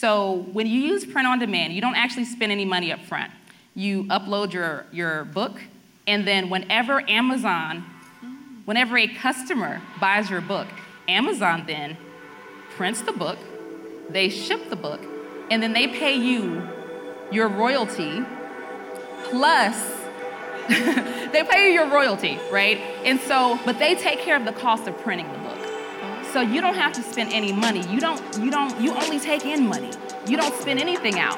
So when you use print on demand, you don't actually spend any money up front. You upload your, your book, and then whenever Amazon, whenever a customer buys your book, Amazon then prints the book, they ship the book, and then they pay you your royalty plus they pay you your royalty, right? And so, but they take care of the cost of printing the book. So you don't have to spend any money. You don't, you don't, you only take in money. You don't spend anything out.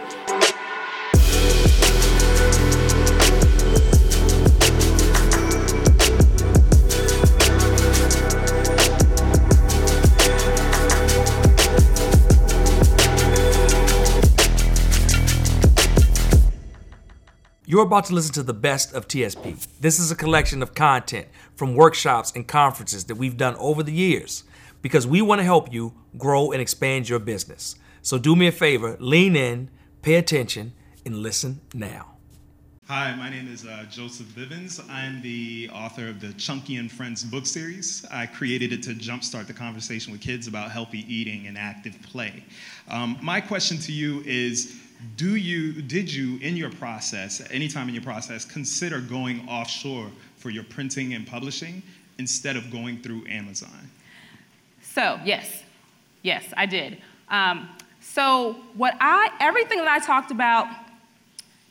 You're about to listen to the best of TSP. This is a collection of content from workshops and conferences that we've done over the years because we want to help you grow and expand your business. So do me a favor, lean in, pay attention, and listen now. Hi, my name is uh, Joseph Bivens. I'm the author of the Chunky and Friends book series. I created it to jumpstart the conversation with kids about healthy eating and active play. Um, my question to you is do you did you in your process anytime in your process consider going offshore for your printing and publishing instead of going through amazon so, yes, yes, I did. Um, so, what I, everything that I talked about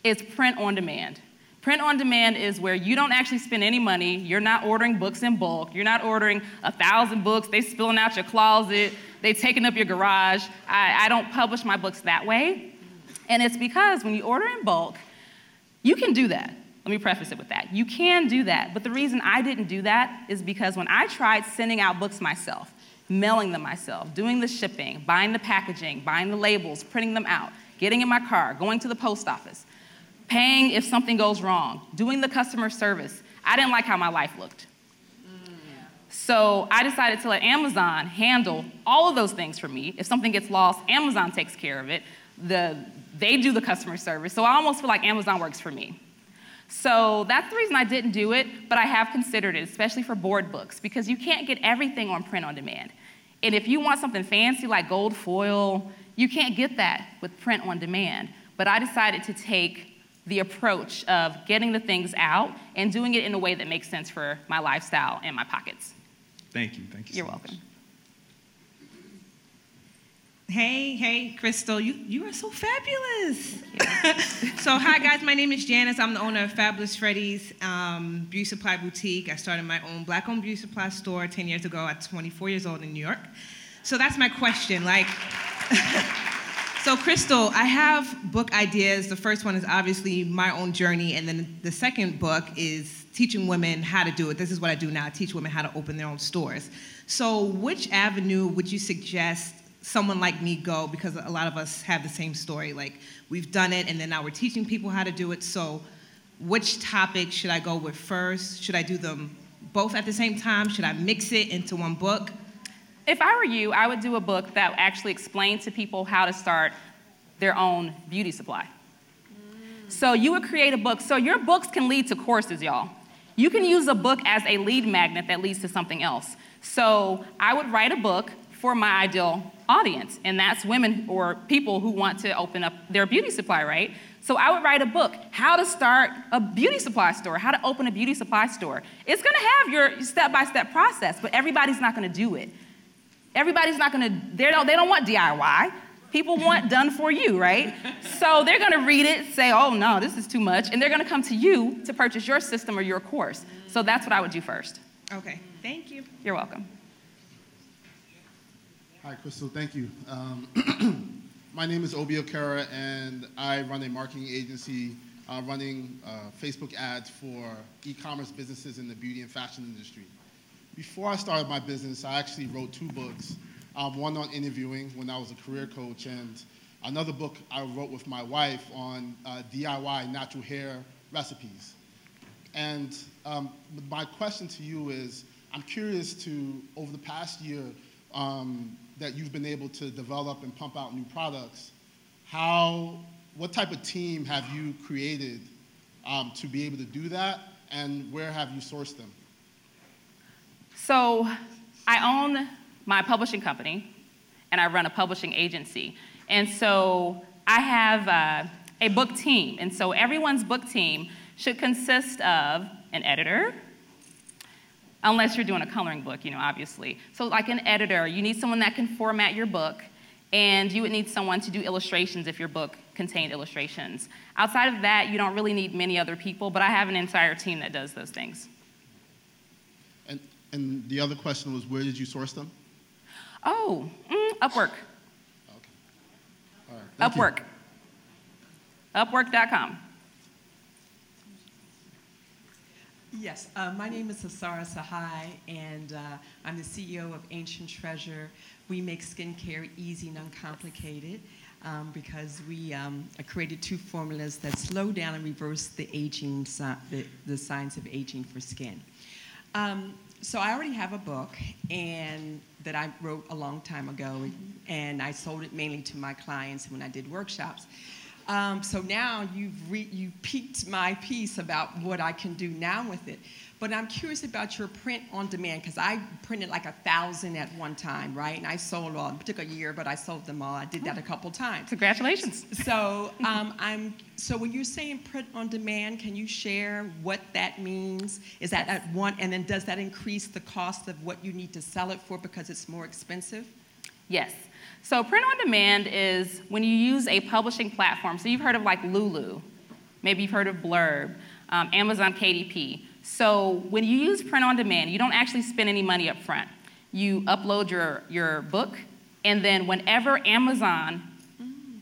is print on demand. Print on demand is where you don't actually spend any money. You're not ordering books in bulk. You're not ordering a thousand books. They spilling out your closet. They taking up your garage. I, I don't publish my books that way. And it's because when you order in bulk, you can do that. Let me preface it with that. You can do that. But the reason I didn't do that is because when I tried sending out books myself, mailing them myself, doing the shipping, buying the packaging, buying the labels, printing them out, getting in my car, going to the post office, paying if something goes wrong, doing the customer service. I didn't like how my life looked. So I decided to let Amazon handle all of those things for me. If something gets lost, Amazon takes care of it. The, they do the customer service. So I almost feel like Amazon works for me. So that's the reason I didn't do it, but I have considered it, especially for board books, because you can't get everything on print on demand. And if you want something fancy like gold foil, you can't get that with print on demand. But I decided to take the approach of getting the things out and doing it in a way that makes sense for my lifestyle and my pockets. Thank you. Thank you. You're so welcome. Much. Hey, hey, Crystal, you, you are so fabulous. so, hi guys, my name is Janice. I'm the owner of Fabulous Freddy's um, Beauty Supply Boutique. I started my own black owned beauty supply store 10 years ago at 24 years old in New York. So, that's my question. Like, so Crystal, I have book ideas. The first one is obviously my own journey, and then the second book is teaching women how to do it. This is what I do now I teach women how to open their own stores. So, which avenue would you suggest someone like me go because a lot of us have the same story. Like we've done it and then now we're teaching people how to do it. So which topic should I go with first? Should I do them both at the same time? Should I mix it into one book? If I were you, I would do a book that actually explained to people how to start their own beauty supply. Mm. So you would create a book. So your books can lead to courses, y'all. You can use a book as a lead magnet that leads to something else. So I would write a book for my ideal audience, and that's women or people who want to open up their beauty supply, right? So I would write a book, how to start a beauty supply store, how to open a beauty supply store. It's gonna have your step-by-step process, but everybody's not gonna do it. Everybody's not gonna, they don't, they don't want DIY. People want done for you, right? So they're gonna read it, say, oh no, this is too much, and they're gonna come to you to purchase your system or your course. So that's what I would do first. Okay, thank you. You're welcome. Hi, Crystal. Thank you. Um, my name is Obi Okera, and I run a marketing agency uh, running uh, Facebook ads for e-commerce businesses in the beauty and fashion industry. Before I started my business, I actually wrote two books. Um, one on interviewing when I was a career coach, and another book I wrote with my wife on uh, DIY natural hair recipes. And um, my question to you is, I'm curious to, over the past year, um, that you've been able to develop and pump out new products, how, what type of team have you created um, to be able to do that, and where have you sourced them? So, I own my publishing company, and I run a publishing agency. And so I have uh, a book team. And so everyone's book team should consist of an editor, unless you're doing a coloring book, you know, obviously. So, like an editor, you need someone that can format your book, and you would need someone to do illustrations if your book contained illustrations. Outside of that, you don't really need many other people, but I have an entire team that does those things. And, and the other question was, where did you source them? Oh, mm, Upwork. All right. thank you. Upwork. Upwork.com. Yes, uh, my name is Asara Sahai, and uh, I'm the CEO of Ancient Treasure. We make skincare easy and uncomplicated um, because we um, created two formulas that slow down and reverse the aging, the, the signs of aging for skin. Um, so I already have a book, and that I wrote a long time ago, and I sold it mainly to my clients when I did workshops. Um, so now you've re- you piqued my piece about what I can do now with it. But I'm curious about your print on demand because I printed like a thousand at one time, right? And I sold all. It took a year, but I sold them all. I did that a couple times. Congratulations. So um, I'm so when you're saying print on demand, can you share what that means? Is that at one, and then does that increase the cost of what you need to sell it for because it's more expensive? Yes. So print on demand is when you use a publishing platform. So you've heard of like Lulu, maybe you've heard of Blurb, um, Amazon KDP. So when you use print on demand, you don't actually spend any money up front. You upload your, your book, and then whenever Amazon,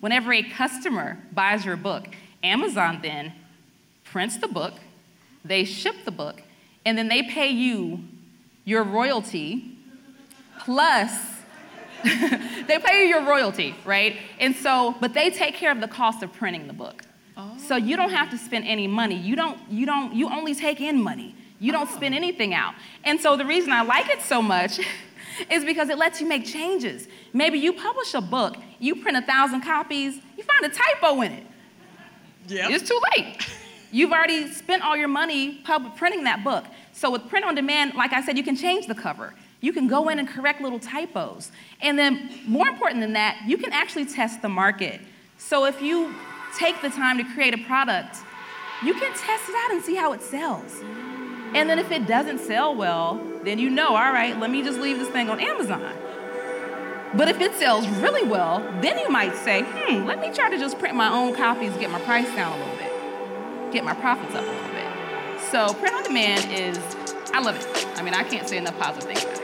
whenever a customer buys your book, Amazon then prints the book, they ship the book, and then they pay you your royalty plus they pay you your royalty, right? And so, but they take care of the cost of printing the book. So you don't have to spend any money. You don't, you don't, you only take in money. You don't spend oh. anything out. And so the reason I like it so much is because it lets you make changes. Maybe you publish a book, you print a thousand copies, you find a typo in it. Yeah. It's too late. You've already spent all your money pub- printing that book. So with print on demand, like I said, you can change the cover. You can go in and correct little typos. And then, more important than that, you can actually test the market. So if you take the time to create a product, you can test it out and see how it sells. And then if it doesn't sell well, then you know, all right, let me just leave this thing on Amazon. But if it sells really well, then you might say, hmm, let me try to just print my own copies, get my price down a little bit, get my profits up a little bit. So print on demand is, I love it. I mean, I can't say enough positive things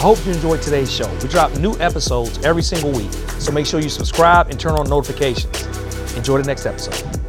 I hope you enjoyed today's show. We drop new episodes every single week, so make sure you subscribe and turn on notifications. Enjoy the next episode.